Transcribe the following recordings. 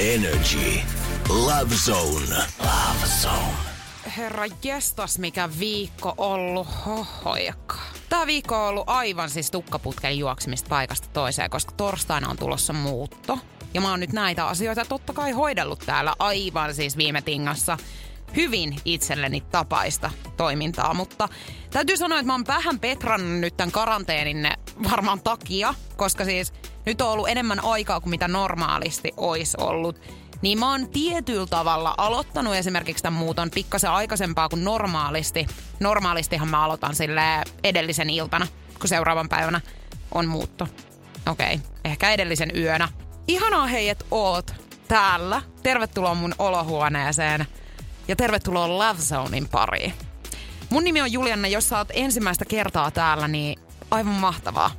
Energy. Love Zone. Love Zone. Herra jestas, mikä viikko ollut. Hohojakka. Tämä viikko on ollut aivan siis tukkaputken juoksemista paikasta toiseen, koska torstaina on tulossa muutto. Ja mä oon nyt näitä asioita totta kai hoidellut täällä aivan siis viime tingassa hyvin itselleni tapaista toimintaa, mutta täytyy sanoa, että mä oon vähän petrannut nyt tämän karanteenin varmaan takia, koska siis nyt on ollut enemmän aikaa kuin mitä normaalisti olisi ollut. Niin mä oon tietyllä tavalla aloittanut esimerkiksi tämän muuton pikkasen aikaisempaa kuin normaalisti. Normaalistihan mä aloitan sille edellisen iltana, kun seuraavan päivänä on muutto. Okei, okay. ehkä edellisen yönä. Ihanaa hei, että oot täällä. Tervetuloa mun olohuoneeseen ja tervetuloa Love Zonein pariin. Mun nimi on Julianna, jos sä oot ensimmäistä kertaa täällä, niin aivan mahtavaa.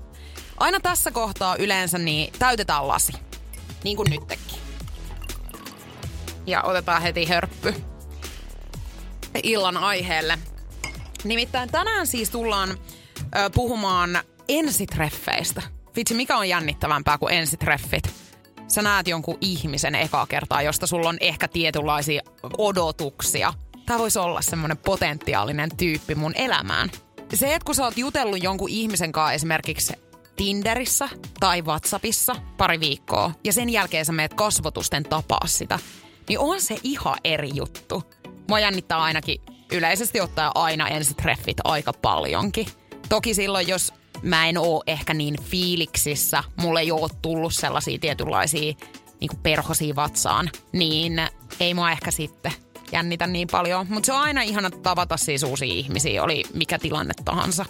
Aina tässä kohtaa yleensä niin täytetään lasi. Niin kuin nytkin. Ja otetaan heti hörppy illan aiheelle. Nimittäin tänään siis tullaan ö, puhumaan ensitreffeistä. Vitsi, mikä on jännittävämpää kuin ensitreffit? Sä näet jonkun ihmisen ekaa kertaa, josta sulla on ehkä tietynlaisia odotuksia. Tämä voisi olla semmoinen potentiaalinen tyyppi mun elämään. Se, että kun sä oot jutellut jonkun ihmisen kanssa esimerkiksi Tinderissä tai WhatsAppissa pari viikkoa ja sen jälkeen sä meet kasvotusten tapaa sitä, niin on se ihan eri juttu. Mua jännittää ainakin yleisesti ottaa aina ensitreffit aika paljonkin. Toki silloin, jos mä en oo ehkä niin fiiliksissä, mulle ei oo tullut sellaisia tietynlaisia niin perhosia vatsaan, niin ei mua ehkä sitten jännitä niin paljon. Mutta se on aina ihana tavata siis uusia ihmisiä, oli mikä tilanne tahansa.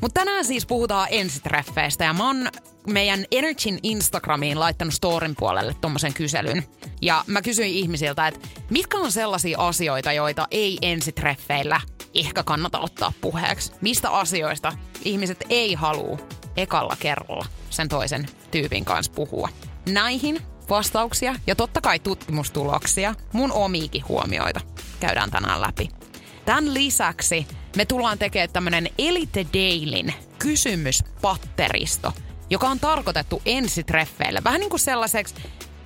Mutta tänään siis puhutaan ensitreffeistä ja mä oon meidän Energyn Instagramiin laittanut storin puolelle tommosen kyselyn. Ja mä kysyin ihmisiltä, että mitkä on sellaisia asioita, joita ei ensitreffeillä ehkä kannata ottaa puheeksi. Mistä asioista ihmiset ei halua ekalla kerralla sen toisen tyypin kanssa puhua. Näihin vastauksia ja totta kai tutkimustuloksia, mun omiikin huomioita käydään tänään läpi. Tämän lisäksi me tullaan tekemään tämmönen Elite Dailyn kysymyspatteristo, joka on tarkoitettu ensitreffeille. Vähän niin kuin sellaiseksi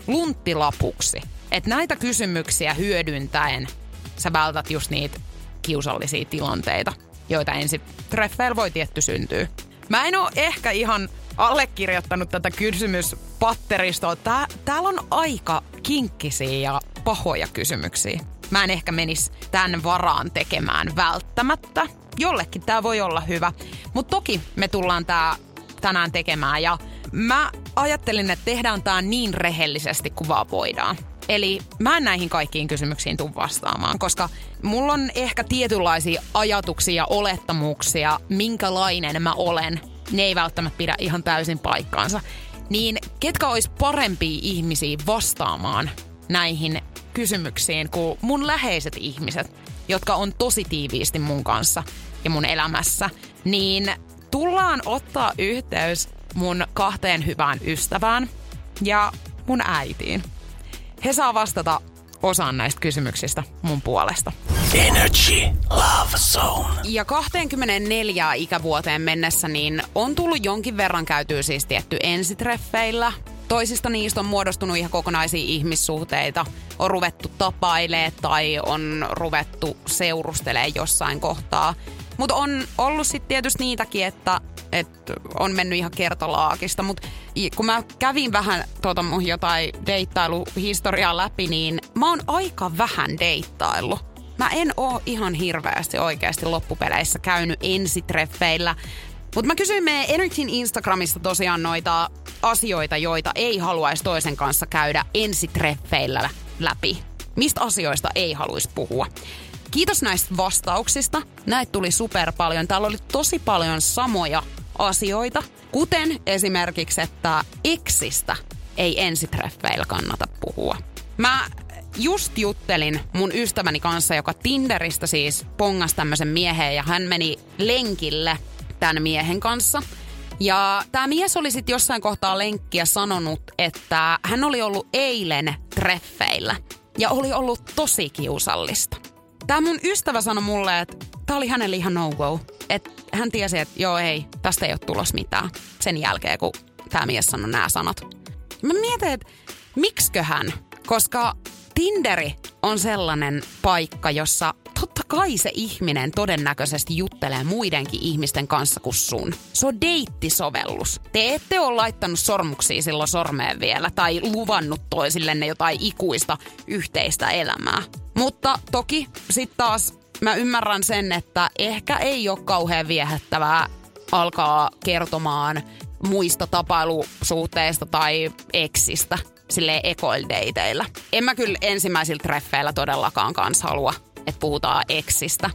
lunttilapuksi. Että näitä kysymyksiä hyödyntäen sä vältät just niitä kiusallisia tilanteita, joita ensitreffeillä voi tietty syntyä. Mä en oo ehkä ihan allekirjoittanut tätä kysymyspatteristoa. Tää, täällä on aika kinkkisiä ja pahoja kysymyksiä. Mä en ehkä menis tämän varaan tekemään välttämättä. Jollekin tämä voi olla hyvä. Mutta toki me tullaan tää tänään tekemään ja mä ajattelin, että tehdään tää niin rehellisesti kuin vaan voidaan. Eli mä en näihin kaikkiin kysymyksiin tuu vastaamaan, koska mulla on ehkä tietynlaisia ajatuksia ja olettamuksia, minkälainen mä olen. Ne ei välttämättä pidä ihan täysin paikkaansa. Niin ketkä olisi parempia ihmisiä vastaamaan näihin kysymyksiin kuin mun läheiset ihmiset, jotka on tosi tiiviisti mun kanssa ja mun elämässä, niin tullaan ottaa yhteys mun kahteen hyvään ystävään ja mun äitiin. He saa vastata osaan näistä kysymyksistä mun puolesta. Energy. Love Zone. Ja 24 ikävuoteen mennessä niin on tullut jonkin verran käytyä siis tietty ensitreffeillä. Toisista niistä on muodostunut ihan kokonaisia ihmissuhteita. On ruvettu tapailee tai on ruvettu seurustelee jossain kohtaa. Mutta on ollut sitten tietysti niitäkin, että, että on mennyt ihan kertalaakista. Mutta kun mä kävin vähän tuota mun jotain deittailuhistoriaa läpi, niin mä oon aika vähän deittailu. Mä en oo ihan hirveästi oikeasti loppupeleissä käynyt ensitreffeillä. Mutta mä kysyin meidän Energyn Instagramista tosiaan noita asioita, joita ei haluaisi toisen kanssa käydä ensitreffeillä läpi. Mistä asioista ei haluaisi puhua. Kiitos näistä vastauksista. Näitä tuli super paljon. Täällä oli tosi paljon samoja asioita, kuten esimerkiksi, että eksistä ei ensitreffeillä kannata puhua. Mä just juttelin mun ystäväni kanssa, joka Tinderistä siis pongas tämmöisen miehen ja hän meni lenkille tämän miehen kanssa. Ja tämä mies oli sitten jossain kohtaa lenkkiä sanonut, että hän oli ollut eilen treffeillä ja oli ollut tosi kiusallista. Tämä mun ystävä sanoi mulle, että tämä oli hänelle ihan no-go. Että hän tiesi, että joo ei, tästä ei ole tulos mitään sen jälkeen, kun tämä mies sanoi nämä sanat. Mä mietin, että miksiköhän, koska Tinderi on sellainen paikka, jossa totta kai se ihminen todennäköisesti juttelee muidenkin ihmisten kanssa kuin sun. Se on deittisovellus. Te ette ole laittanut sormuksia silloin sormeen vielä tai luvannut toisillenne jotain ikuista yhteistä elämää. Mutta toki sitten taas mä ymmärrän sen, että ehkä ei ole kauhean viehättävää alkaa kertomaan muista tapailusuhteista tai eksistä sille ekoildeiteillä. En mä kyllä ensimmäisillä treffeillä todellakaan kanssa halua, että puhutaan eksistä.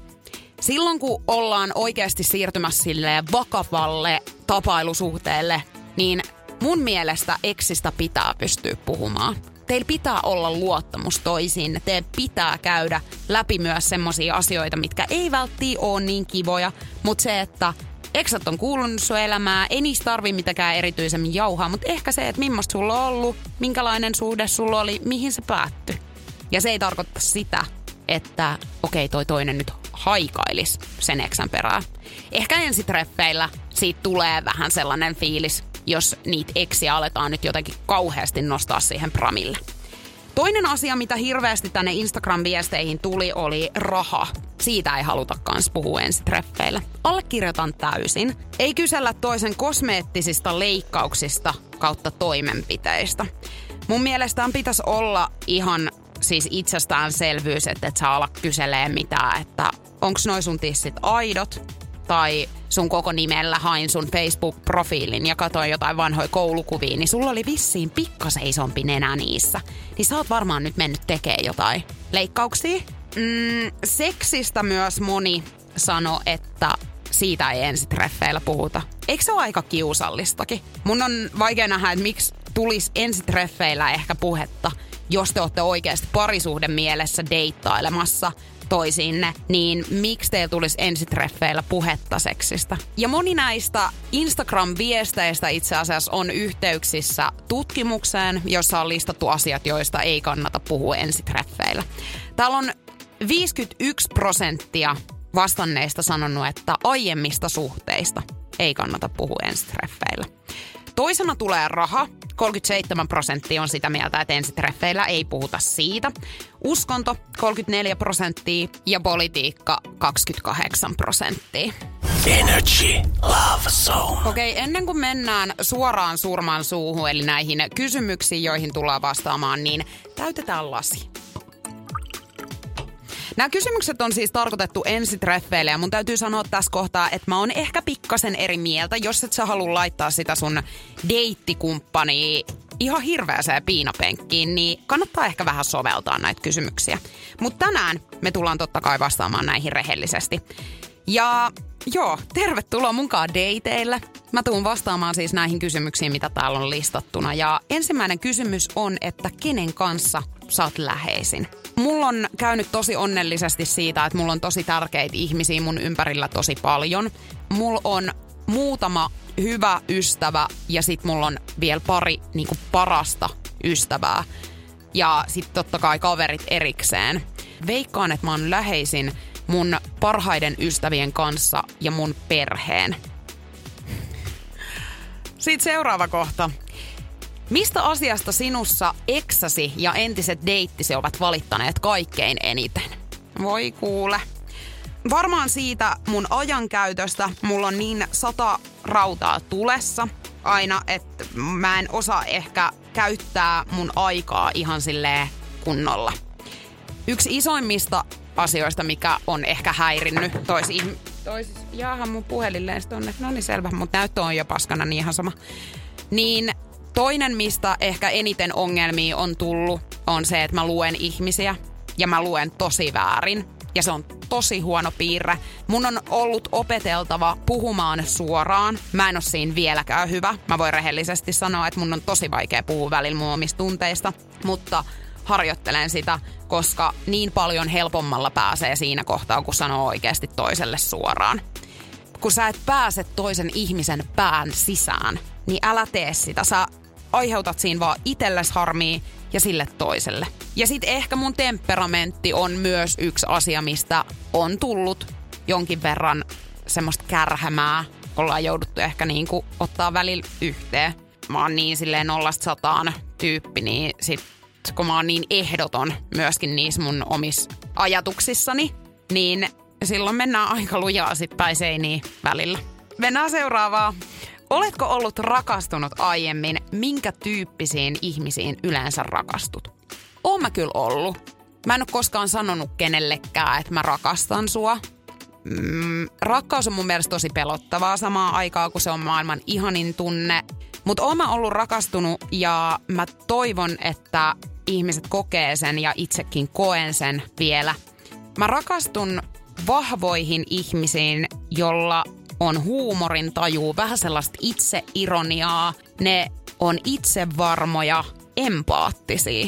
Silloin kun ollaan oikeasti siirtymässä sille vakavalle tapailusuhteelle, niin mun mielestä eksistä pitää pystyä puhumaan. Teillä pitää olla luottamus toisiin. Teidän pitää käydä läpi myös semmoisia asioita, mitkä ei välttämättä ole niin kivoja, mutta se, että Eksat on kuulunut sun elämää, ei niistä tarvi mitenkään erityisemmin jauhaa, mutta ehkä se, että millaista sulla on ollut, minkälainen suhde sulla oli, mihin se päättyi. Ja se ei tarkoita sitä, että okei okay, toi toinen nyt haikailis sen eksän perään. Ehkä ensitreffeillä siitä tulee vähän sellainen fiilis, jos niitä eksiä aletaan nyt jotenkin kauheasti nostaa siihen pramille. Toinen asia, mitä hirveästi tänne Instagram-viesteihin tuli, oli raha. Siitä ei haluta kans puhua ensitreffeillä. Allekirjoitan täysin. Ei kysellä toisen kosmeettisista leikkauksista kautta toimenpiteistä. Mun mielestään pitäisi olla ihan siis itsestäänselvyys, että et saa olla kyselee mitään, että onko noin sun tissit aidot tai sun koko nimellä hain sun Facebook-profiilin ja katsoin jotain vanhoja koulukuvia, niin sulla oli vissiin pikkasen isompi nenä niissä. Niin sä oot varmaan nyt mennyt tekemään jotain leikkauksia. Mm, seksistä myös moni sano, että siitä ei ensitreffeillä puhuta. Eikö se ole aika kiusallistakin? Mun on vaikea nähdä, että miksi tulisi ensitreffeillä ehkä puhetta, jos te olette oikeasti parisuhden mielessä deittailemassa – toisiinne, niin miksi teillä tulisi ensitreffeillä puhetta seksistä? Ja moni näistä Instagram-viesteistä itse asiassa on yhteyksissä tutkimukseen, jossa on listattu asiat, joista ei kannata puhua ensitreffeillä. Täällä on 51 prosenttia vastanneista sanonut, että aiemmista suhteista ei kannata puhua ensitreffeillä. Toisena tulee raha. 37 prosenttia on sitä mieltä, että ensitreffeillä ei puhuta siitä. Uskonto 34 prosenttia ja politiikka 28 prosenttia. Energy Love Zone. Okei, okay, ennen kuin mennään suoraan surman suuhun, eli näihin kysymyksiin, joihin tullaan vastaamaan, niin täytetään lasi. Nämä kysymykset on siis tarkoitettu ensitreffeille ja mun täytyy sanoa tässä kohtaa, että mä oon ehkä pikkasen eri mieltä, jos et sä halua laittaa sitä sun deittikumppani ihan hirveäseen piinapenkkiin, niin kannattaa ehkä vähän soveltaa näitä kysymyksiä. Mutta tänään me tullaan totta kai vastaamaan näihin rehellisesti. Ja joo, tervetuloa mukaan dateille. Mä tuun vastaamaan siis näihin kysymyksiin, mitä täällä on listattuna. Ja ensimmäinen kysymys on, että kenen kanssa sä oot läheisin? Mulla on käynyt tosi onnellisesti siitä, että mulla on tosi tärkeitä ihmisiä mun ympärillä tosi paljon. Mulla on muutama hyvä ystävä ja sit mulla on vielä pari niinku parasta ystävää. Ja sitten totta kai kaverit erikseen. Veikkaan, että mä oon läheisin mun parhaiden ystävien kanssa ja mun perheen. Sitten seuraava kohta. Mistä asiasta sinussa eksäsi ja entiset deittisi ovat valittaneet kaikkein eniten? Voi kuule. Varmaan siitä mun ajankäytöstä mulla on niin sata rautaa tulessa aina, että mä en osaa ehkä käyttää mun aikaa ihan silleen kunnolla. Yksi isoimmista asioista, mikä on ehkä häirinnyt tois ihm- tois, jaahan mun puhelilleen tonne, no niin selvä, mutta näyttö on jo paskana, niin ihan sama. Niin toinen, mistä ehkä eniten ongelmia on tullut, on se, että mä luen ihmisiä ja mä luen tosi väärin. Ja se on tosi huono piirre. Mun on ollut opeteltava puhumaan suoraan. Mä en ole siinä vieläkään hyvä. Mä voin rehellisesti sanoa, että mun on tosi vaikea puhua välillä mun omista tunteista. Mutta harjoittelen sitä, koska niin paljon helpommalla pääsee siinä kohtaa, kun sanoo oikeasti toiselle suoraan. Kun sä et pääse toisen ihmisen pään sisään, niin älä tee sitä. Sä aiheutat siinä vaan itsellesi harmia ja sille toiselle. Ja sitten ehkä mun temperamentti on myös yksi asia, mistä on tullut jonkin verran semmoista kärhämää. Ollaan jouduttu ehkä niinku ottaa välillä yhteen. Mä oon niin silleen nollasta sataan tyyppi, niin sit kun mä oon niin ehdoton myöskin niissä mun omissa ajatuksissani, niin silloin mennään aika lujaa sit päin seiniin välillä. Mennään seuraavaa. Oletko ollut rakastunut aiemmin? Minkä tyyppisiin ihmisiin yleensä rakastut? Oon mä kyllä ollut. Mä en ole koskaan sanonut kenellekään, että mä rakastan sua. Mm, rakkaus on mun mielestä tosi pelottavaa samaa aikaa, kun se on maailman ihanin tunne. Mutta oon mä ollut rakastunut ja mä toivon, että ihmiset kokee sen ja itsekin koen sen vielä. Mä rakastun vahvoihin ihmisiin, jolla on huumorin taju, vähän sellaista itseironiaa. Ne on itsevarmoja, empaattisia.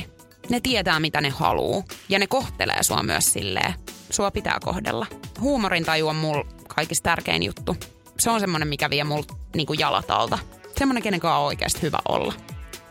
Ne tietää, mitä ne haluu. Ja ne kohtelee sua myös silleen. Sua pitää kohdella. Huumorin taju on mulla kaikista tärkein juttu. Se on semmonen, mikä vie mulla niinku jalat alta. Semmonen, kenen on oikeasti hyvä olla.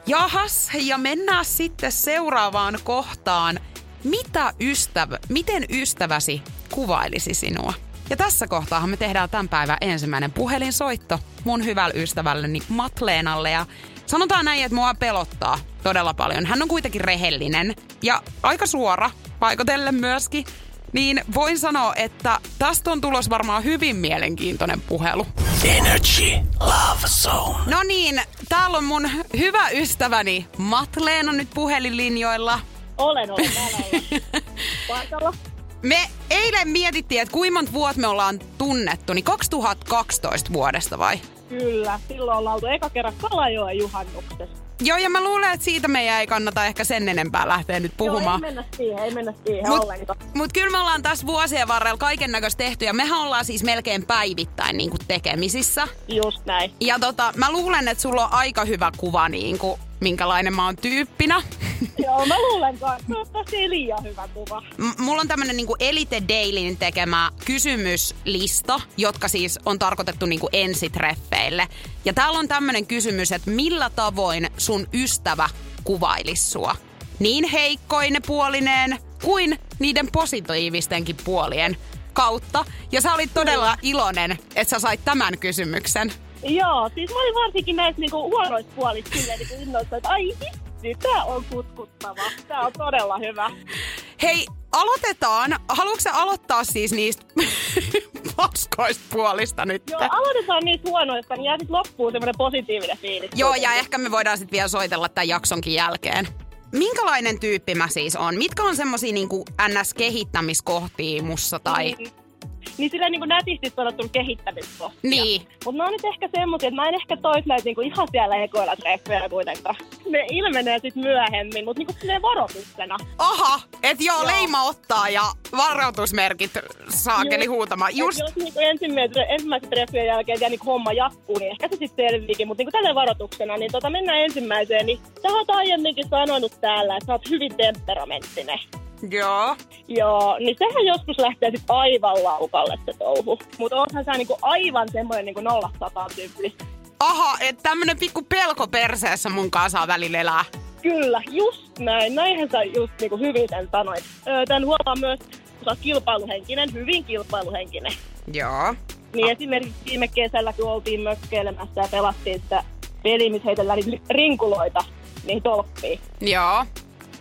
Jahas, ja mennään sitten seuraavaan kohtaan. Mitä ystävä, miten ystäväsi kuvailisi sinua? Ja tässä kohtaa me tehdään tämän päivän ensimmäinen puhelinsoitto mun hyvälle ystävälleni Matleenalle. Ja sanotaan näin, että mua pelottaa todella paljon. Hän on kuitenkin rehellinen ja aika suora paikotellen myöskin. Niin voin sanoa, että tästä on tulos varmaan hyvin mielenkiintoinen puhelu. Energy Love Zone. No niin, täällä on mun hyvä ystäväni Matleena nyt puhelinlinjoilla. Olen, olen täällä paikalla. Me eilen mietittiin, että kuinka monta vuotta me ollaan tunnettu, niin 2012 vuodesta vai? Kyllä, silloin ollaan oltu eka kerran Kalajoen juhannuksessa. Joo, ja mä luulen, että siitä meidän ei kannata ehkä sen enempää lähteä nyt puhumaan. Joo, ei mennä siihen, ei mennä siihen mut, ollenkaan. Mut kyllä me ollaan tässä vuosien varrella kaiken näköistä tehty, ja mehän ollaan siis melkein päivittäin niin kuin tekemisissä. Just näin. Ja tota, mä luulen, että sulla on aika hyvä kuva niin kuin minkälainen mä oon tyyppinä. Joo, mä luulen kanssa. Ei liian hyvä kuva. M- mulla on tämmönen niinku Elite Dailyn tekemä kysymyslista, jotka siis on tarkoitettu niinku ensitreffeille. Ja täällä on tämmönen kysymys, että millä tavoin sun ystävä kuvailisi sua? Niin heikkoine puolineen kuin niiden positiivistenkin puolien kautta. Ja sä olit todella iloinen, että sä sait tämän kysymyksen. Joo, siis mä olin varsinkin näissä niinku huonoissa puolissa silleen niinku innoissa, että ai hitsi, tää on kutkuttava. Tää on todella hyvä. Hei, aloitetaan. Haluatko sä aloittaa siis niistä paskoista puolista nyt? Joo, aloitetaan niistä huonoista, niin jää sit loppuun semmoinen positiivinen fiilis. Joo, ja ehkä me voidaan sitten vielä soitella tämän jaksonkin jälkeen. Minkälainen tyyppi mä siis on? Mitkä on semmosia niinku NS-kehittämiskohtia mussa tai... Niin. Niin silleen niin kuin nätisti sanottu kehittämiskohtia. Niin. Mutta ne on nyt ehkä semmoisia, että mä en ehkä tois näitä niinku ihan siellä ekoilla treffeillä kuitenkaan. Ne ilmenee sitten myöhemmin, mutta niinku silleen varoituksena. Aha, et joo, Joo. leima ottaa ja varoitusmerkit saakeli Just. huutamaan. Just, Et jos niinku ensimmäisen, ensimmäisen treffien jälkeen vielä niinku homma jatkuu, niin ehkä se sitten selviikin. Mutta niinku tälleen varoituksena, niin tota mennään ensimmäiseen. Niin sä oot aiemminkin sanonut täällä, että sä oot hyvin temperamenttinen. Joo. Joo, niin sehän joskus lähtee sitten aivan laukalle se touhu. Mutta oothan sä niinku aivan semmoinen niinku nollasta tyyppi. Aha, että tämmönen pikku pelko perseessä mun kanssa saa välillä elää. Kyllä, just näin. Näinhän sä just niinku hyvin sen sanoit. Öö, Tän huomaa myös, kun sä oot kilpailuhenkinen, hyvin kilpailuhenkinen. Joo. Niin esimerkiksi viime kesällä, kun oltiin mökkeilemässä ja pelattiin sitä peliä, missä heitellään rinkuloita niihin tolppiin. Joo.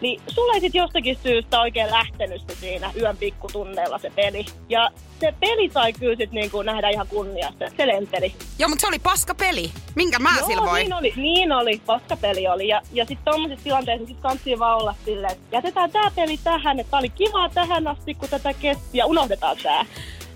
Niin sulla ei sit jostakin syystä oikein lähtenyt se siinä yön pikkutunneilla se peli. Ja se peli sai kyllä sit niinku nähdä ihan kunniasta. Se lenteli. Joo, mutta se oli paska peli. Minkä mä voin? niin oli, niin oli, paskapeli oli. Ja, ja sitten tommosissa tilanteissa sit kantsii vaan olla silleen, että jätetään tää peli tähän, että tää oli kivaa tähän asti, kun tätä kesti, ja unohdetaan tää.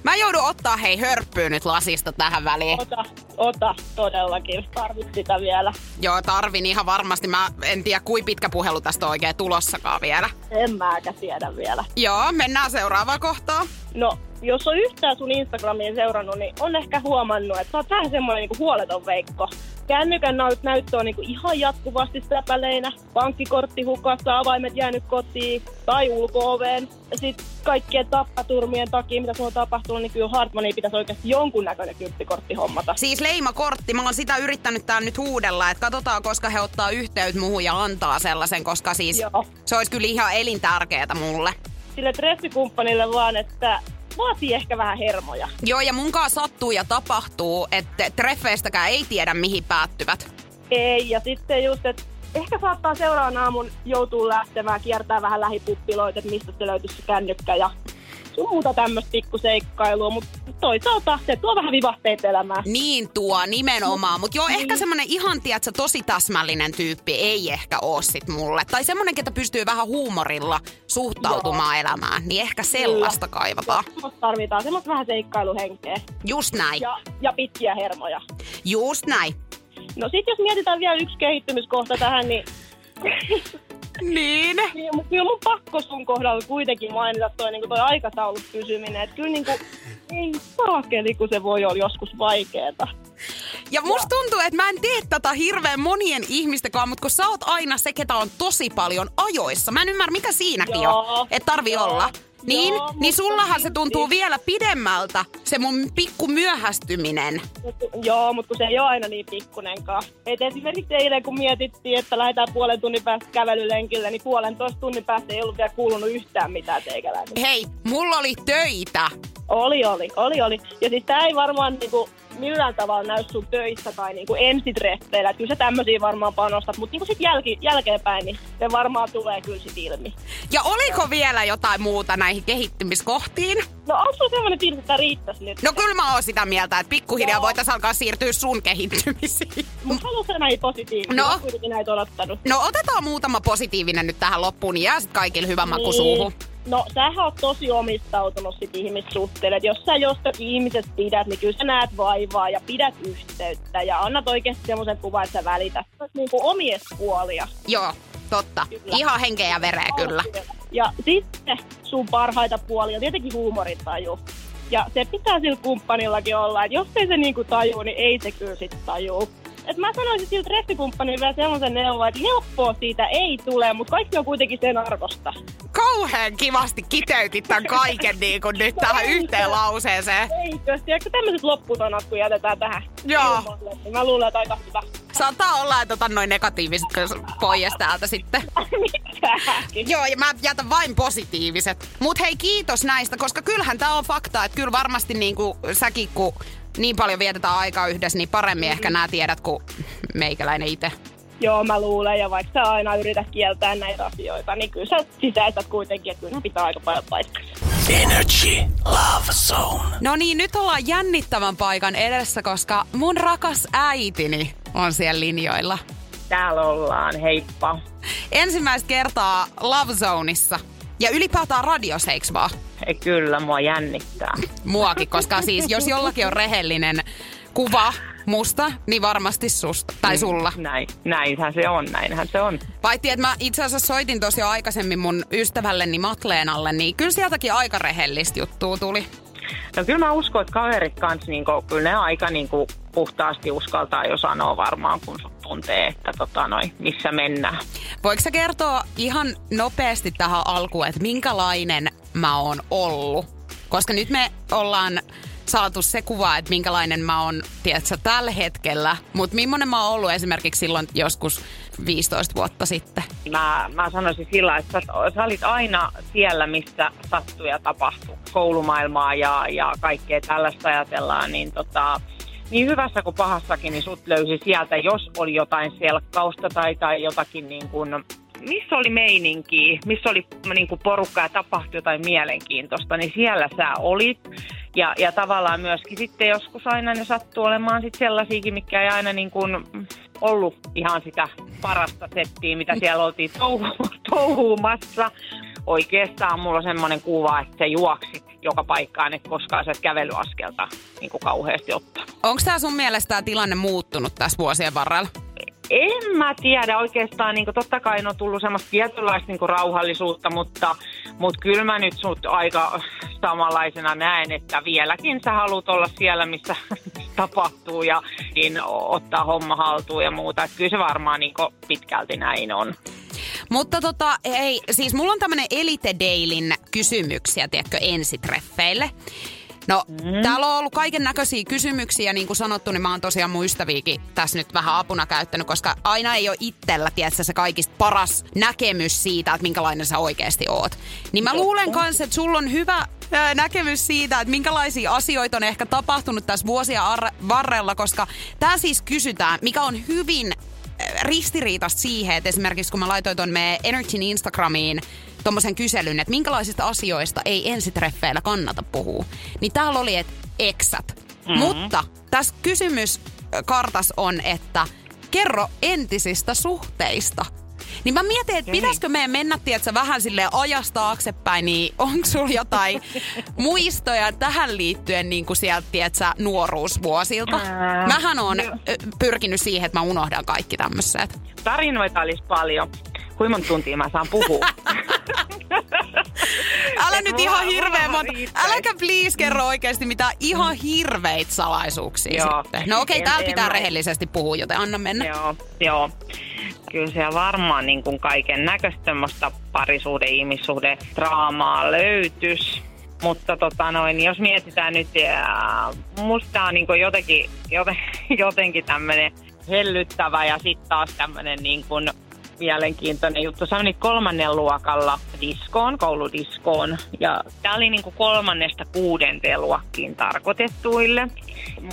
Mä joudun ottaa hei hörppyy nyt lasista tähän väliin. Ota, ota todellakin. Tarvit sitä vielä. Joo, tarvin ihan varmasti. Mä en tiedä, kuin pitkä puhelu tästä on oikein tulossakaan vielä. En mäkä tiedä vielä. Joo, mennään seuraavaan kohtaan. No, jos on yhtään sun Instagramiin seurannut, niin on ehkä huomannut, että sä oot vähän semmoinen niinku huoleton veikko. Kännykän näyt- näyttö on niinku ihan jatkuvasti säpäleinä. Pankkikortti hukassa, avaimet jäänyt kotiin tai ulko Sitten kaikkien tappaturmien takia, mitä sulla on tapahtunut, niin kyllä Hartmaniin pitäisi oikeasti jonkunnäköinen kymppikortti hommata. Siis leimakortti, mä oon sitä yrittänyt täällä nyt huudella, että katsotaan, koska he ottaa yhteyttä muuhun ja antaa sellaisen, koska siis Joo. se olisi kyllä ihan elintärkeetä mulle. Sille treffikumppanille vaan, että vaatii ehkä vähän hermoja. Joo, ja munkaan sattuu ja tapahtuu, että treffeistäkään ei tiedä, mihin päättyvät. Ei, ja sitten just, että ehkä saattaa seuraavan aamun joutua lähtemään, kiertää vähän lähipuppiloita, että mistä se löytyisi se kännykkä ja sun muuta tämmöistä pikkuseikkailua, mutta toisaalta se tuo vähän vivahteita elämään. Niin tuo, nimenomaan. Mutta joo, ehkä semmonen ihan, tiedätkö, tosi täsmällinen tyyppi ei ehkä oo sit mulle. Tai semmonen, ketä pystyy vähän huumorilla suhtautumaan elämään. Niin ehkä sellaista kaivataan. Semmoista tarvitaan, semmoista vähän seikkailuhenkeä Just näin. ja, ja pitkiä hermoja. Just näin. No sit jos mietitään vielä yksi kehittymiskohta tähän, niin Niin. Niin, mutta kyllä mun pakko sun kohdalla kuitenkin mainita toi, niin toi aikataulut pysyminen. Että kyllä niin kuin, ei saakeli, kun se voi olla joskus vaikeeta. Ja musta tuntuu, että mä en tee tätä hirveän monien ihmisten kanssa, mutta kun sä oot aina se, ketä on tosi paljon ajoissa. Mä en ymmärrä, mikä siinäkin Joo, on, että tarvii joo, olla. Niin, joo, niin sullahan se silti. tuntuu vielä pidemmältä, se mun pikku myöhästyminen. Joo, mutta kun se ei ole aina niin pikkunenkaan. Et esimerkiksi eilen, kun mietittiin, että lähdetään puolen tunnin päästä kävelylenkille, niin puolentoista tunnin päästä ei ollut vielä kuulunut yhtään mitään teikäläinen. Hei, mulla oli töitä. Oli, oli, oli, oli. Ja siis tää ei varmaan niinku millään tavalla näy sun töissä tai niinku ensitreffeillä. Et kyllä sä tämmöisiä varmaan panostat, mutta niinku sit jälki, jälkeenpäin, niin se varmaan tulee kyllä sit ilmi. Ja oliko vielä jotain muuta näihin kehittymiskohtiin? No onko sulla semmoinen fiilis, että riittäisi nyt? No kyllä mä oon sitä mieltä, että pikkuhiljaa Joo. voitaisiin alkaa siirtyä sun kehittymisiin. Mutta haluatko näihin positiivisia? No. Kuitenkin näitä odottanut. No otetaan muutama positiivinen nyt tähän loppuun, niin jää sit kaikille hyvä maku suuhun. No, sähän oot tosi omistautunut sit ihmissuhteille. Et jos sä jostakin ihmisestä pidät, niin kyllä sä näet vaivaa ja pidät yhteyttä ja annat oikeasti semmoisen kuvan, että sä välität niinku omien puolia. Joo, totta. Kyllä. Ihan henkeä ja vereä kyllä. Ja sitten sun parhaita puolia, tietenkin huumorintaju. Ja se pitää sillä kumppanillakin olla, että jos ei se niinku tajuu, niin ei se kyllä sit tajuu. Et mä sanoisin sillä treffikumppanille vielä semmoisen neuvon, että helppoa siitä ei tule, mutta kaikki on kuitenkin sen arvosta. Kauhean kivasti kiteytit tämän kaiken niin kuin nyt tähän yhteen lauseeseen. Eikö? Tiedätkö tämmöiset loppusanat, kun jätetään tähän Joo. ilmoille, niin mä luulen, että aika hyvä. Saattaa olla, että otan noin negatiiviset pois täältä sitten. Mitäkin. Joo, ja mä jätän vain positiiviset. Mut hei, kiitos näistä, koska kyllähän tää on fakta, että kyllä varmasti niin kuin säkin, kun niin paljon vietetään aikaa yhdessä, niin paremmin ehkä nää tiedät kuin meikäläinen itse. Joo, mä luulen, ja vaikka sä aina yrität kieltää näitä asioita, niin kyllä sä sisäistät kuitenkin, että kyllä pitää aika paljon paikkaa. Energy Love Zone. No niin, nyt ollaan jännittävän paikan edessä, koska mun rakas äitini on siellä linjoilla. Täällä ollaan, heippa. Ensimmäistä kertaa Love Zoneissa. Ja ylipäätään radios, eiks vaan? Ei, kyllä, mua jännittää. Muakin, koska siis jos jollakin on rehellinen kuva musta, niin varmasti susta. Tai sulla. Näin, näinhän se on, näinhän se on. Paitsi, että mä itse asiassa soitin tosi jo aikaisemmin mun ystävälleni Matleenalle, niin kyllä sieltäkin aika rehellistä juttua tuli. No kyllä mä uskon, että kaverit kanssa, niin kuin, kyllä ne aika niin kuin, puhtaasti uskaltaa jo sanoa varmaan, kun sut tuntee, että tota, noi, missä mennään. Voiko sä kertoa ihan nopeasti tähän alkuun, että minkälainen mä oon ollut? Koska nyt me ollaan saatu se kuva, että minkälainen mä oon, tiedätkö, tällä hetkellä. Mutta millainen mä oon ollut esimerkiksi silloin joskus 15 vuotta sitten? Mä, mä sanoisin sillä, että sä, sä olit aina siellä, missä sattuu ja tapahtuu. Koulumaailmaa ja, ja kaikkea tällaista ajatellaan, niin tota, niin hyvässä kuin pahassakin, niin sut löysi sieltä, jos oli jotain selkkausta tai, tai jotakin niin kuin, missä oli meininki, missä oli niin kuin porukka ja tapahtui jotain mielenkiintoista, niin siellä sä olit. Ja, ja tavallaan myöskin sitten joskus aina ne sattuu olemaan sitten sellaisiakin, mikä ei aina niin kuin ollut ihan sitä parasta settiä, mitä siellä oltiin touhu, touhuumassa. Oikeastaan mulla on semmoinen kuva, että sä juoksit joka paikkaan, että koskaan se kävelyaskelta niin kuin kauheasti ottaa. Onko tämä sun mielestä tämä tilanne muuttunut tässä vuosien varrella? En mä tiedä oikeastaan, niin kuin, totta kai on tullut semmoista tietynlaista niin kuin, rauhallisuutta, mutta, mutta kyllä mä nyt sut aika samanlaisena näen, että vieläkin sä haluat olla siellä, missä tapahtuu ja niin ottaa homma haltuun ja muuta. Että kyllä se varmaan niin kuin, pitkälti näin on. Mutta tota, ei, siis mulla on tämmönen Elite Dailin kysymyksiä, tiedätkö, ensitreffeille. No, mm. täällä on ollut kaiken näköisiä kysymyksiä, niin kuin sanottu, niin mä oon tosiaan mun ystäviäkin tässä nyt vähän apuna käyttänyt, koska aina ei ole itsellä, tiedätkö, se kaikista paras näkemys siitä, että minkälainen sä oikeasti oot. Niin mä luulen kanssa, että sulla on hyvä näkemys siitä, että minkälaisia asioita on ehkä tapahtunut tässä vuosia varrella, koska tämä siis kysytään, mikä on hyvin ristiriitasta siihen, että esimerkiksi kun mä laitoin tuon meidän Energyn Instagramiin tuommoisen kyselyn, että minkälaisista asioista ei ensitreffeillä kannata puhua, niin täällä oli, että eksät. Mm-hmm. Mutta tässä kysymys kartas on, että kerro entisistä suhteista. Niin mä mietin, että pitäisikö meidän mennä, tiedätkö, vähän sille ajasta taaksepäin, niin onko sulla jotain muistoja tähän liittyen niin kuin sieltä, tiedätkö, nuoruusvuosilta? Mähän on pyrkinyt siihen, että mä unohdan kaikki tämmöiset. Tarinoita olisi paljon. Kuinka monta tuntia mä saan puhua? Älä nyt ihan hirveä monta. Äläkä please kerro oikeasti mitään ihan hirveitä salaisuuksia Joo. sitten. No okei, okay, täällä pitää en rehellisesti puhua, joten anna mennä. Joo, joo. Kyllä siellä varmaan niin kuin kaiken näköistä parisuuden, ihmissuhde, draamaa löytys. Mutta tota noin, jos mietitään nyt, musta on niin jotenkin, joten, jotenkin tämmöinen hellyttävä ja sitten taas tämmöinen niin kuin mielenkiintoinen juttu. Se meni kolmannen luokalla diskoon, kouludiskoon. Ja tämä oli niin kuin kolmannesta kuudenteen luokkiin tarkoitettuille.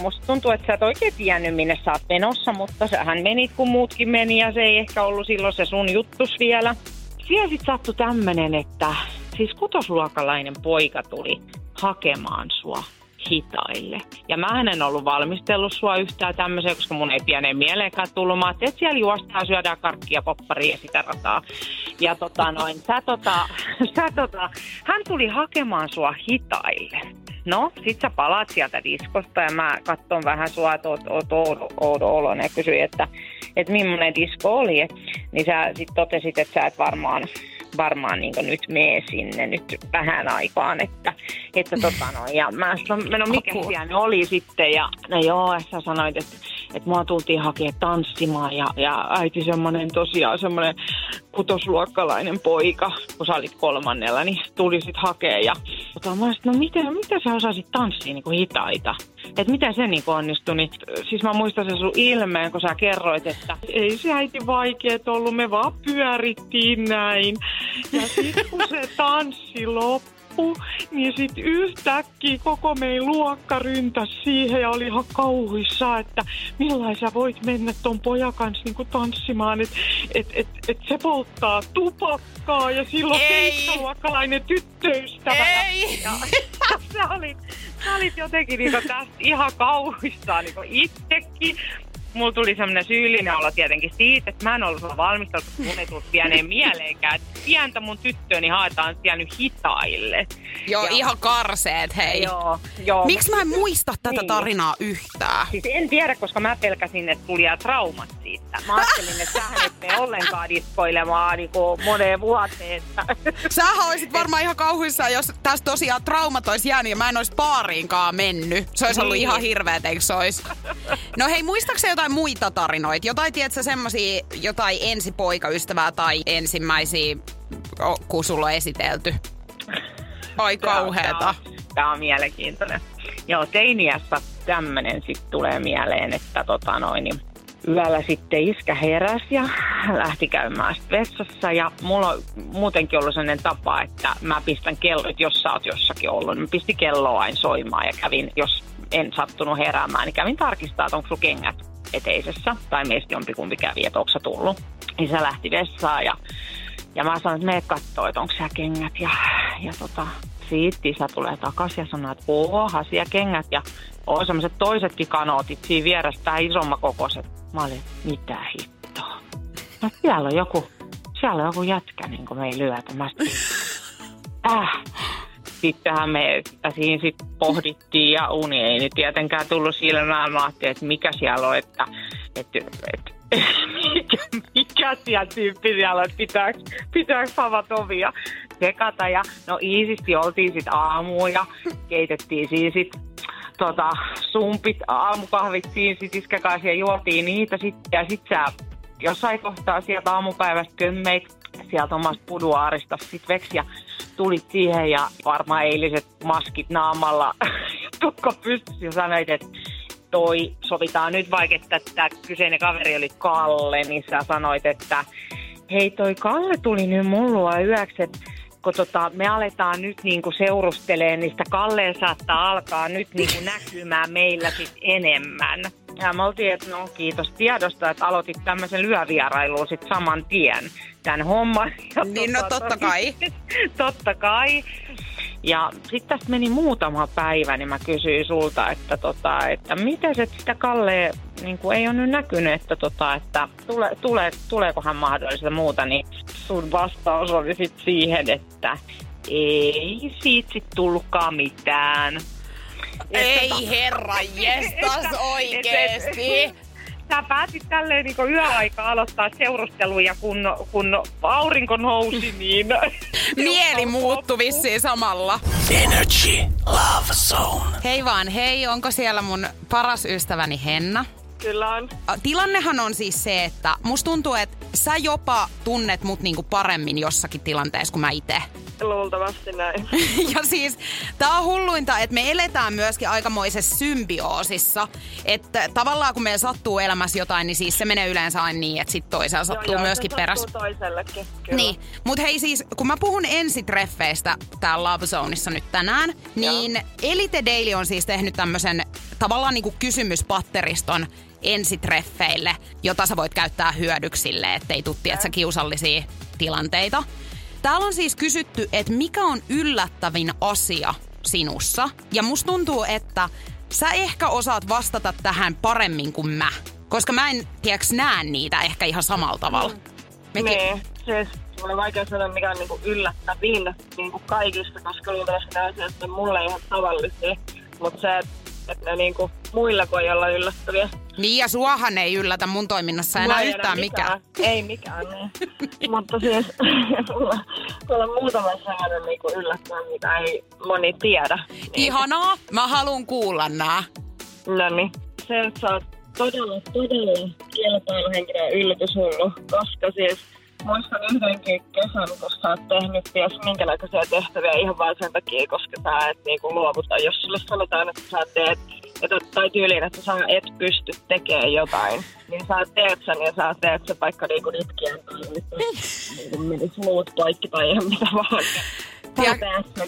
Musta tuntuu, että sä et oikein tiennyt, minne sä oot menossa, mutta sähän menit, kun muutkin meni ja se ei ehkä ollut silloin se sun juttus vielä. Siellä sitten sattui tämmönen, että siis kutosluokkalainen poika tuli hakemaan sua hitaille. Ja mä en ollut valmistellut sua yhtään tämmöiseen, koska mun ei pieneen mieleenkään tullut. Mä että siellä juostaan, syödään karkkia, popparia ja sitä rataa. Ja tota noin, sä tota, sä tota, hän tuli hakemaan sua hitaille. No, sit sä palaat sieltä diskosta ja mä katson vähän sua, että oot, oot, oot, oot ja kysyin, että, että millainen disko oli. Niin sä sit totesit, että sä et varmaan varmaan niin nyt mee sinne nyt vähän aikaan, että, että tota no, ja mä sanoin, no mikä siellä oli sitten, ja no joo, sä sanoit, että, että mua tultiin hakemaan tanssimaan, ja, ja äiti semmoinen tosiaan semmoinen kutosluokkalainen poika, kun sä olit kolmannella, niin tuli sitten hakea, ja tota, mä sanoin, no miten, miten sä osasit tanssia niin kuin hitaita? Että miten se niin onnistui, niin siis mä muistan sen sun ilmeen, kun sä kerroit, että ei se äiti vaikeet ollut, me vaan pyörittiin näin. Ja sitten kun se tanssi loppui, niin sitten yhtäkkiä koko meidän luokka ryntäsi siihen ja oli ihan kauhuissa, että millaisia voit mennä ton pojan kanssa niin tanssimaan, että et, et, et se polttaa tupakkaa ja silloin seitsemäluokkalainen tyttöystävä. Ei. Ja, ja sä olit, sä olit jotenkin niin tästä ihan kauhuissaan niin itsekin mulla tuli semmoinen syyllinen olo tietenkin siitä, että mä en ollut valmisteltu, kun mun ei tullut pieneen mieleenkään. Että pientä mun tyttööni haetaan siellä nyt hitaille. Joo, ja... ihan karseet, hei. Joo, joo. Miksi mä en muista tätä niin. tarinaa yhtään? Siis en tiedä, koska mä pelkäsin, että tuli traumat siitä. Mä ajattelin, että sähän et mene ollenkaan diskoilemaan niin moneen vuoteen. Sähän olisit varmaan ihan kauhuissa, jos tästä tosiaan traumat olisi jäänyt ja mä en olisi paariinkaan mennyt. Se olisi ollut niin. ihan hirveet, eikö se olisi? No hei, muistaakseni jotain muita tarinoita? Jotain, tiedätkö, semmosia, jotain ensipoikaystävää tai ensimmäisiä, kun sulla on esitelty? Ai kauheeta. Tämä on mielenkiintoinen. Joo, teiniässä tämmönen sitten tulee mieleen, että tota noin, niin yöllä sitten iskä heräsi ja lähti käymään vessassa. Ja mulla on muutenkin ollut sellainen tapa, että mä pistän kello, että jos sä oot jossakin ollut, niin mä pistin kelloa aina soimaan ja kävin, jos en sattunut heräämään, niin kävin tarkistaa, että onko sulla kengät eteisessä. Tai meistä jompikumpi kävi, että onko tullut. Niin se lähti vessaan ja, ja mä sanoin, että mene kattoo, että onko siellä kengät. Ja, ja tota, siitä isä tulee takaisin ja sanoo, että oha, siellä kengät. Ja on semmoiset toisetkin kanootit siinä vieressä, tämä isomma kokoiset. Mä olin, mitä hittoa. No siellä on joku, siellä on joku jätkä, niin kuin me ei lyötä. Mä sit, äh, sittenhän me sitä siinä sit pohdittiin ja uni ei nyt tietenkään tullut silmään. Mä että mikä siellä on, että, että, että mikä, mikä siellä tyyppi siellä on, että pitääkö, pitääkö havat ovia sekata. Ja no iisisti oltiin sitten aamuun ja keitettiin siinä sitten tota, sumpit, aamukahvit siinä sit iskäkaasi ja juotiin niitä sitten. Ja sitten sä jossain kohtaa sieltä aamupäivästä kömmeit sieltä omasta puduaarista sit veksi ja tulit siihen ja varmaan eiliset maskit naamalla tukko pystyssä ja sanoit, että toi sovitaan nyt vaikka, että tämä kyseinen kaveri oli Kalle, niin sä sanoit, että hei toi Kalle tuli nyt mulla yöksi, että kun tota, me aletaan nyt niinku seurusteleen, niin sitä Kalleen saattaa alkaa nyt niinku näkymään meillä sit enemmän. Ja me oltiin, että no kiitos tiedosta, että aloitit tämmöisen lyövierailuun sit saman tien tämän homman. Ja Niin, no totta kai. totta kai. Ja sitten tästä meni muutama päivä, niin mä kysyin sulta, että, tota, että miten se sitä Kalle niin kuin ei ole nyt näkynyt, että, tota, että tule, tule, tuleekohan mahdollista muuta, niin sun vastaus oli sitten siihen, että ei siitä sit tullutkaan mitään. Ei herra jestas oikeesti. Sä päätit tälleen niin yöaika aloittaa seurusteluja, kun, kun aurinko nousi, niin... Mieli muuttui vissiin samalla. Energy Love Zone. Hei vaan, hei, onko siellä mun paras ystäväni Henna? Kyllä on. Tilannehan on siis se, että musta tuntuu, että sä jopa tunnet mut niinku paremmin jossakin tilanteessa kuin mä itse. Luultavasti näin. Ja siis tää on hulluinta, että me eletään myöskin aikamoisessa symbioosissa. Että tavallaan kun meillä sattuu elämässä jotain, niin siis se menee yleensä aina niin, että sit toisella sattuu joo, myöskin se perässä. toisellekin. Kyllä. Niin, mutta hei siis, kun mä puhun ensitreffeistä täällä Love Zoneissa nyt tänään, niin Elite Daily on siis tehnyt tämmöisen tavallaan niinku kysymyspatteriston ensitreffeille, jota sä voit käyttää hyödyksille, ettei tuu tiedätkö, kiusallisia tilanteita. Täällä on siis kysytty, että mikä on yllättävin asia sinussa. Ja musta tuntuu, että sä ehkä osaat vastata tähän paremmin kuin mä. Koska mä en, tiedäks, näe niitä ehkä ihan samalla tavalla. Mekin- Niin, siis mulla on vaikea sanoa, mikä on niinku yllättävin niinku kaikista, koska luultavasti nämä asiat on mulle ihan tavallisia. Mutta se, että et ne niinku muilla voi olla yllättäviä. Niin ja suohan ei yllätä mun toiminnassa enää ei yhtään enää mikään. Ei mikään, niin. Mutta siis mulla, mulla on muutama sellainen niinku yllättävä, mitä ei moni tiedä. Niin. Ihanaa, mä haluan kuulla nää. No niin. Se, että sä oot todella, todella kilpailuhenkinen yllätyshullu, koska siis muistan yhdenkin kesän, kun sä oot tehnyt ties minkälaisia tehtäviä ihan vain sen takia, koska sä et niinku luovuta. Jos sulle sanotaan, että sä teet, että, tai tyyliin, että sä et pysty tekemään jotain, niin sä teet sen ja sä teet sen vaikka niinku itkien tai niinku menis muut poikki tai ihan mitä vaan.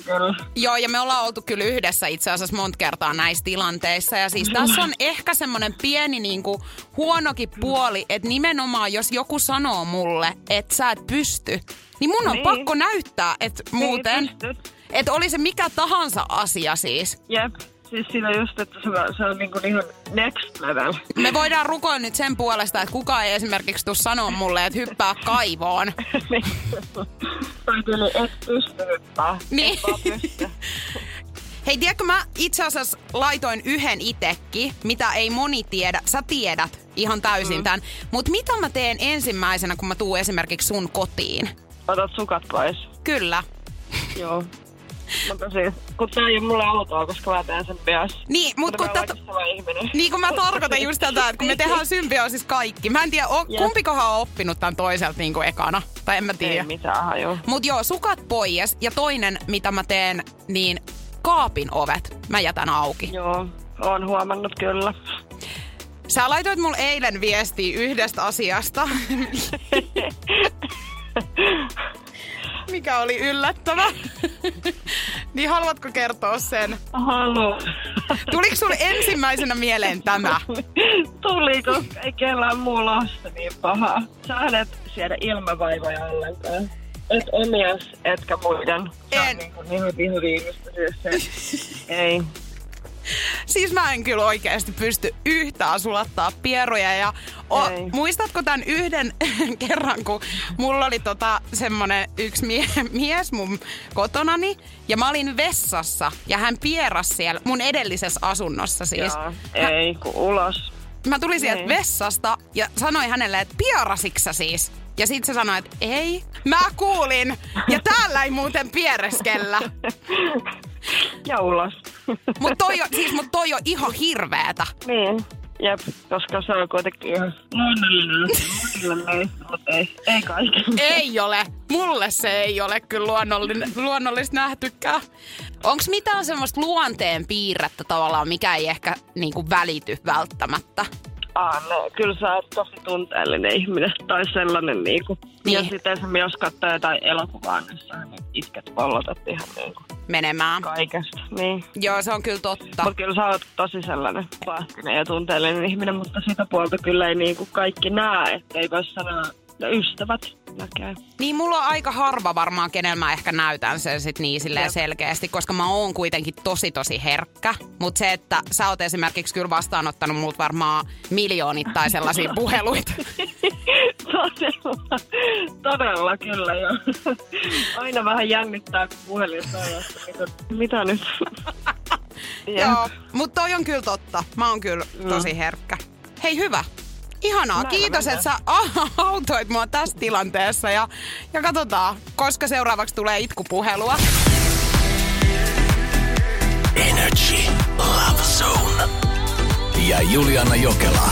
Kyllä. Joo, ja me ollaan oltu kyllä yhdessä itse asiassa monta kertaa näissä tilanteissa. Ja siis tässä on ehkä semmoinen pieni niinku huonokin puoli, että nimenomaan jos joku sanoo mulle, että sä et pysty, niin mun on Niin. pakko näyttää, että muuten, pystyt. että oli se mikä tahansa asia siis. Jep. Siis siinä just, että se, on- se on niinku ihan next level. Me voidaan rukoilla nyt sen puolesta, että kukaan ei esimerkiksi tuu sanoa mulle, että hyppää kaivoon. Niin. tai kyllä et pysty hyppää. Niin. Et. Hei, tiedätkö, mä itse asiassa laitoin yhden itekin, mitä ei moni tiedä. Sä tiedät ihan täysin mm. tämän. Mutta mitä mä teen ensimmäisenä, kun mä tuun esimerkiksi sun kotiin? Otat sukat pois. Kyllä. Joo. Mutta siis, kun tää ei ole mulle autoa, koska mä teen sen myös. Niin, mut kun ihminen. Niin kun mä tarkoitan just tätä, että kun me tehdään symbioosis kaikki. Mä en tiedä, o, Jep. kumpikohan on oppinut tämän toiselta niin kuin ekana. Tai en mä Ei tiedä. mitään hajua. Mut joo, sukat pois. Ja toinen, mitä mä teen, niin kaapin ovet mä jätän auki. Joo, oon huomannut kyllä. Sä laitoit mulle eilen viestiä yhdestä asiasta. Mikä oli yllättävä. niin haluatko kertoa sen? Haluan. Tuliko sulle ensimmäisenä mieleen tämä? Tuli, koska ei kellään muulla ole se niin pahaa. Sä et siedä ilmavaivoja ollenkaan. Et omias, etkä muiden. Se En. on niin, kuin niin hyvin hyvin siis se. Ei. Siis mä en kyllä oikeasti pysty yhtään sulattaa pieruja. Ja o, Ei. muistatko tämän yhden kerran, kun mulla oli tota semmonen yksi mie- mies mun kotonani. Ja mä olin vessassa ja hän pieras siellä mun edellisessä asunnossa siis. Hän- ei, kun ulos. Mä tulin sieltä Niin. vessasta ja sanoin hänelle, että pierasiksä siis? Ja sit se sanoi, että ei. Mä kuulin. Ja täällä ei muuten piereskellä. Ja ulos. Mut toi, on, siis, mut toi on ihan hirveetä. niin, jep, koska se on kuitenkin ihan luonnollinen. Mutta ei, ei kaikki. Ei ole. Mulle se ei ole kyllä luonnollinen, luonnollista nähtykään. Onks mitään semmoista luonteen piirrettä tavallaan, mikä ei ehkä niinku välity välttämättä? Ah, no, kyllä sä oot tosi tunteellinen ihminen tai sellainen niinku. Niin. Ja sitten esimerkiksi jos katsoo jotain elokuvaa, niin sä niin itket pollotat ihan niinku Menemään. kaikesta. Niin. Joo, se on kyllä totta. Mutta kyllä sä oot tosi sellainen vahtinen ja tunteellinen ihminen, mutta sitä puolta kyllä ei niinku kaikki näe, ettei voi sanoa, ystävät näkee. Niin mulla on aika harva varmaan, kenellä mä ehkä näytän sen sit niin silleen Jep. selkeästi, koska mä oon kuitenkin tosi tosi herkkä. Mutta se, että sä oot esimerkiksi kyllä vastaanottanut multa varmaan miljoonittain sellaisia puheluita. todella, todella kyllä joo. Aina vähän jännittää, kun puhelin että mitä, nyt? Joo, mutta toi on kyllä totta. Mä oon kyllä tosi herkkä. Hei hyvä. Ihanaa. Näillä Kiitos, että sä autoit mua tässä tilanteessa. Ja, ja katsotaan, koska seuraavaksi tulee itkupuhelua. Energy Love Zone. Ja Juliana Jokela.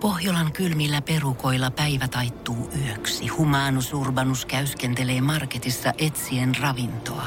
Pohjolan kylmillä perukoilla päivä taittuu yöksi. Humanus Urbanus käyskentelee marketissa etsien ravintoa.